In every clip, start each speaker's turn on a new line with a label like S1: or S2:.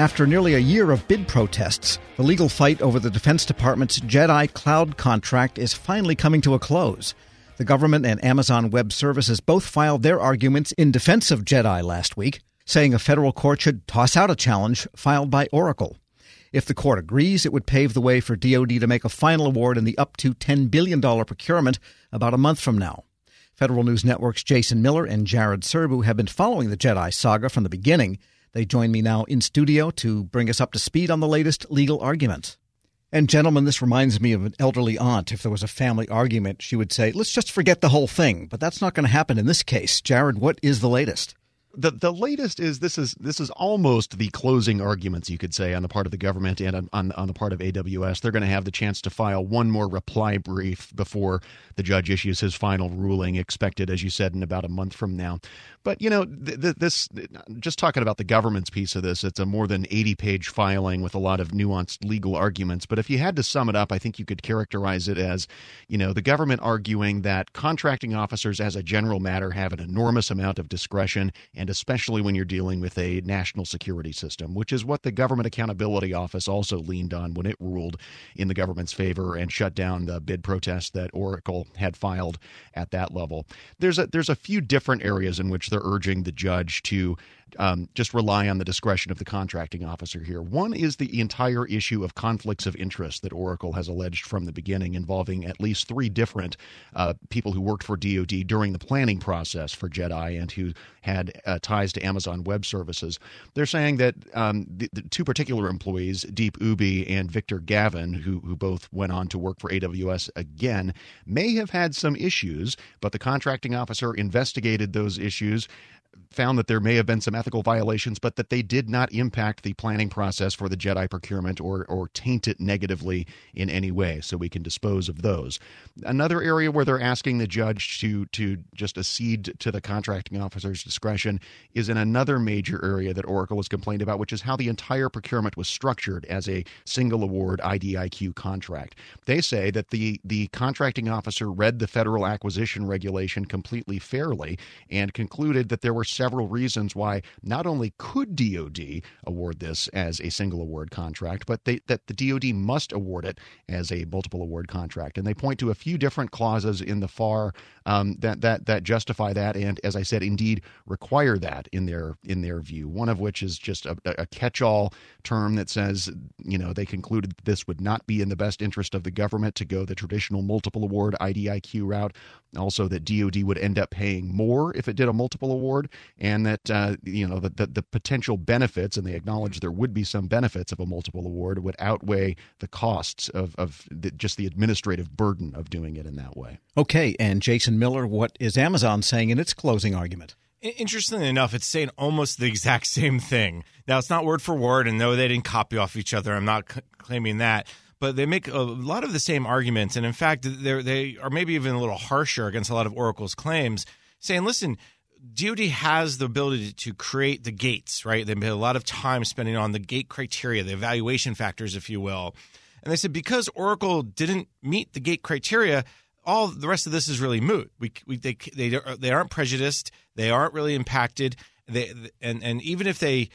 S1: After nearly a year of bid protests, the legal fight over the Defense Department's Jedi Cloud contract is finally coming to a close. The government and Amazon Web Services both filed their arguments in defense of Jedi last week, saying a federal court should toss out a challenge filed by Oracle. If the court agrees, it would pave the way for DoD to make a final award in the up to $10 billion procurement about a month from now. Federal News Network's Jason Miller and Jared Serbu have been following the Jedi saga from the beginning they join me now in studio to bring us up to speed on the latest legal arguments. And, gentlemen, this reminds me of an elderly aunt. If there was a family argument, she would say, let's just forget the whole thing. But that's not going to happen in this case. Jared, what is the latest?
S2: The the latest is this is this is almost the closing arguments you could say on the part of the government and on on, on the part of AWS. They're going to have the chance to file one more reply brief before the judge issues his final ruling, expected as you said in about a month from now. But you know th- th- this just talking about the government's piece of this, it's a more than eighty page filing with a lot of nuanced legal arguments. But if you had to sum it up, I think you could characterize it as you know the government arguing that contracting officers, as a general matter, have an enormous amount of discretion and especially when you're dealing with a national security system, which is what the Government Accountability Office also leaned on when it ruled in the government's favor and shut down the bid protest that Oracle had filed at that level. There's a there's a few different areas in which they're urging the judge to um, just rely on the discretion of the contracting officer here. One is the entire issue of conflicts of interest that Oracle has alleged from the beginning, involving at least three different uh, people who worked for DoD during the planning process for Jedi and who had uh, ties to Amazon Web Services. They're saying that um, the, the, two particular employees, Deap Ubhi and Victor Gavin, who, who both went on to work for AWS again, may have had some issues, but the contracting officer investigated those issues found that there may have been some ethical violations, but that they did not impact the planning process for the Jedi procurement or, or taint it negatively in any way. So we can dispose of those. Another area where they're asking the judge to, to just accede to the contracting officer's discretion is in another major area that Oracle has complained about, which is how the entire procurement was structured as a single award IDIQ contract. They say that the, the contracting officer read the federal acquisition regulation completely fairly and concluded that there were several reasons why not only could DoD award this as a single award contract, but they, that the DoD must award it as a multiple award contract. And they point to a few different clauses in the FAR um, that that that justify that, and as I said, indeed require that in their in their view. One of which is just a, a catch-all term that says, you know, they concluded this would not be in the best interest of the government to go the traditional multiple award IDIQ route. Also, that DoD would end up paying more if it did a multiple award, and that uh, you know the, the, the potential benefits, and they acknowledge there would be some benefits of a multiple award, would outweigh the costs of of the, just the administrative burden of doing it in that way.
S1: Okay, and Jason Miller, what is Amazon saying in its closing argument?
S3: Interestingly enough, it's saying almost the exact same thing. Now, it's not word for word, and no, they didn't copy off each other. I'm not c- claiming that but they make a lot of the same arguments. And in fact, they they are maybe even a little harsher against a lot of Oracle's claims, saying, listen, DoD has the ability to create the gates, right? They've made a lot of time spending on the gate criteria, the evaluation factors, if you will. And they said because Oracle didn't meet the gate criteria, all the rest of this is really moot. We, we they, they they aren't prejudiced. They aren't really impacted. They and and even if they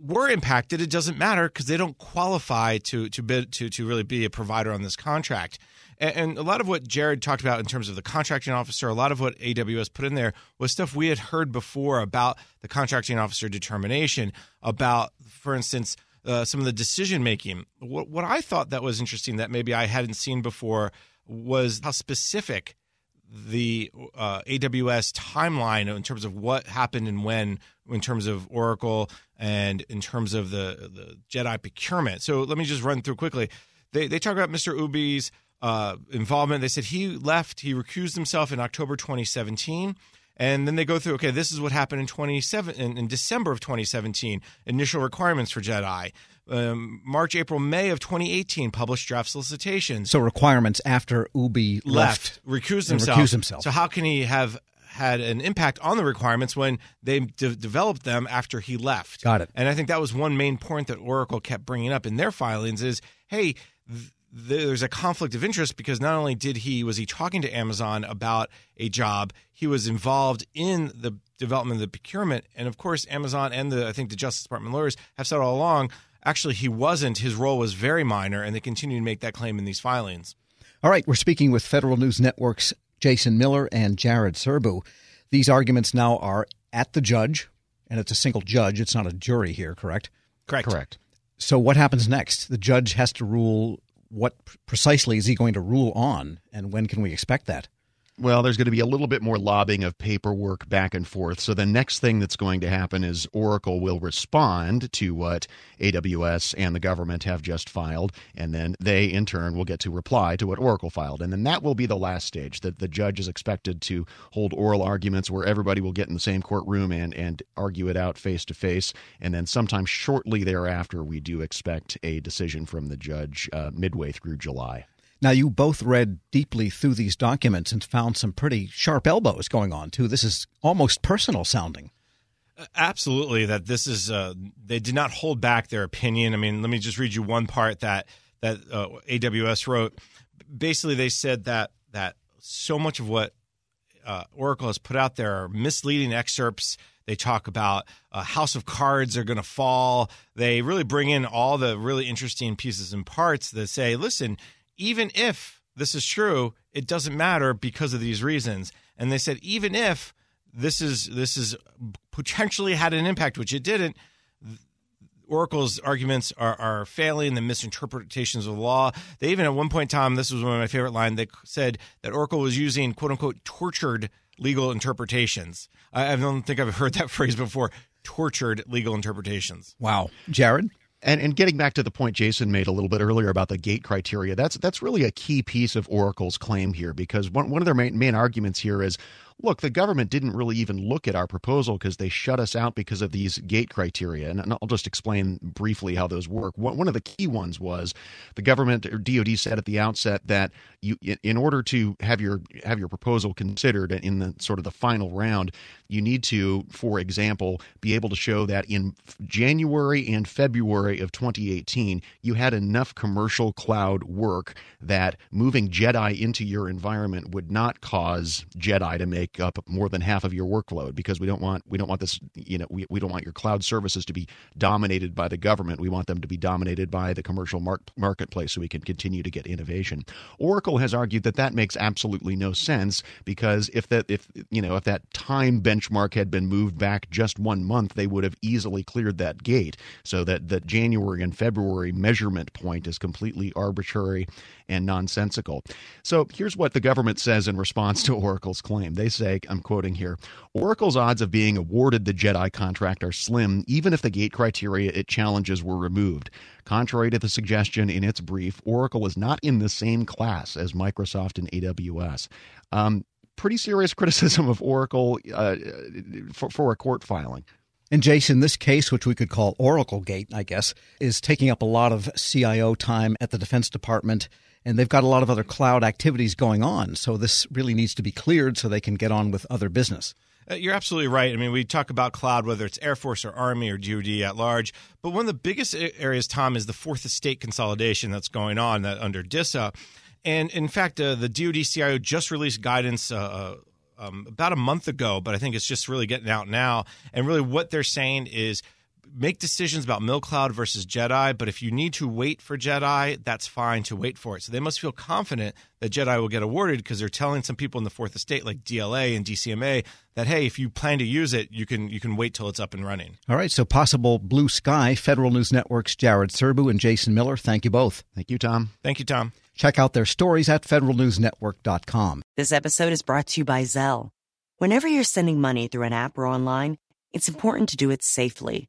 S3: were impacted, it doesn't matter because they don't qualify to to bid to to really be a provider on this contract. And, and, a lot of what Jared talked about in terms of the contracting officer, a lot of what AWS put in there was stuff we had heard before about the contracting officer determination. About, for instance, uh, some of the decision making. What, what I thought that was interesting that maybe I hadn't seen before was how specific the uh, AWS timeline in terms of what happened and when, in terms of Oracle and in terms of the the Jedi procurement. So let me just run through quickly. They they talk about Mr. Ubhi's uh, involvement. They said he left, he recused himself in October 2017. And then they go through, okay, this is what happened in 27 in, in December of 2017. Initial requirements for Jedi um, March, April, May of 2018 published draft solicitations.
S1: So requirements after Ubhi left,
S3: left recused himself.
S1: Recused himself.
S3: So how can he have had an impact on the requirements when they de- developed them after he left?
S1: Got it.
S3: And I think that was one main point that Oracle kept bringing up in their filings is, hey, th- there's a conflict of interest because not only did he was he talking to Amazon about a job, he was involved in the development of the procurement, and of course, Amazon and the I think the Justice Department lawyers have said all along. Actually, he wasn't. His role was very minor, and they continue to make that claim in these filings.
S1: All right, we're speaking with Federal News Network's Jason Miller and Jared Serbu. These arguments now are at the judge, and it's a single judge. It's not a jury here, correct?
S3: Correct.
S2: Correct.
S1: So what happens next? The judge has to rule. What precisely is he going to rule on, and when can we expect that?
S2: Well, there's going to be a little bit more lobbing of paperwork back and forth. So the next thing that's going to happen is Oracle will respond to what AWS and the government have just filed, and then they in turn will get to reply to what Oracle filed. And then that will be the last stage. That the judge is expected to hold oral arguments where everybody will get in the same courtroom and and argue it out face to face. And then sometime shortly thereafter, we do expect a decision from the judge uh, midway through July.
S1: Now, you both read deeply through these documents and found some pretty sharp elbows going on, too. This is almost personal sounding.
S3: Absolutely, that this is, uh, they did not hold back their opinion. I mean, let me just read you one part that, that uh, AWS wrote. Basically, they said that, that so much of what uh, Oracle has put out there are misleading excerpts. They talk about uh, House of Cards are going to fall. They really bring in all the really interesting pieces and parts that say, listen, even if this is true, it doesn't matter because of these reasons. And they said even if this is this is potentially had an impact, which it didn't. Oracle's arguments are, are failing the misinterpretations of the law. They even at one point in time, this was one of my favorite lines, they said that Oracle was using quote unquote tortured legal interpretations. I, I don't think I've heard that phrase before. Tortured legal interpretations.
S1: Wow. Jared?
S2: And and getting back to the point Jason made a little bit earlier about the gate criteria, that's that's really a key piece of Oracle's claim here because one one of their main, main arguments here is look, the government didn't really even look at our proposal because they shut us out because of these gate criteria. And I'll just explain briefly how those work. One of the key ones was the government or DoD said at the outset that you, in order to have your have your proposal considered in the sort of the final round, you need to, for example, be able to show that in January and February of 2018, you had enough commercial cloud work that moving Jedi into your environment would not cause Jedi to make up more than half of your workload because we don't want we don't want this you know we, we don't want your cloud services to be dominated by the government. We want them to be dominated by the commercial marketplace so we can continue to get innovation. Oracle has argued that that makes absolutely no sense because if that if you know if that time benchmark had been moved back just one month they would have easily cleared that gate. So that the january and february measurement point is completely arbitrary and nonsensical. So here's what the government says in response to oracle's claim. They sake, I'm quoting here Oracle's odds of being awarded the Jedi contract are slim, even if the gate criteria it challenges were removed. Contrary to the suggestion in its brief, Oracle is not in the same class as Microsoft and AWS. Um, pretty serious criticism of Oracle uh, for, for a court filing.
S1: And Jason, this case, which we could call Oracle Gate, I guess, is taking up a lot of CIO time at the Defense Department and they've got a lot of other cloud activities going on. So this really needs to be cleared so they can get on with other business.
S3: Uh, you're absolutely right. I mean, we talk about cloud, whether it's Air Force or Army or DoD at large. But one of the biggest areas, Tom, is the fourth estate consolidation that's going on that under DISA. And in fact, uh, the DoD CIO just released guidance uh, uh, um, about a month ago, but I think it's just really getting out now. And really, what they're saying is make decisions about Cloud versus Jedi, but if you need to wait for Jedi, that's fine to wait for it. So they must feel confident that Jedi will get awarded because they're telling some people in the fourth estate, like DLA and DCMA, that hey, if you plan to use it, you can you can wait till it's up and running.
S1: All right, so possible blue sky. Federal News Network's Jared Serbu and Jason Miller. Thank you both.
S2: Thank you, Tom.
S3: Thank you, Tom.
S1: Check out their stories at federalnewsnetwork.com.
S4: This episode is brought to you by Zelle. Whenever you're sending money through an app or online, it's important to do it safely.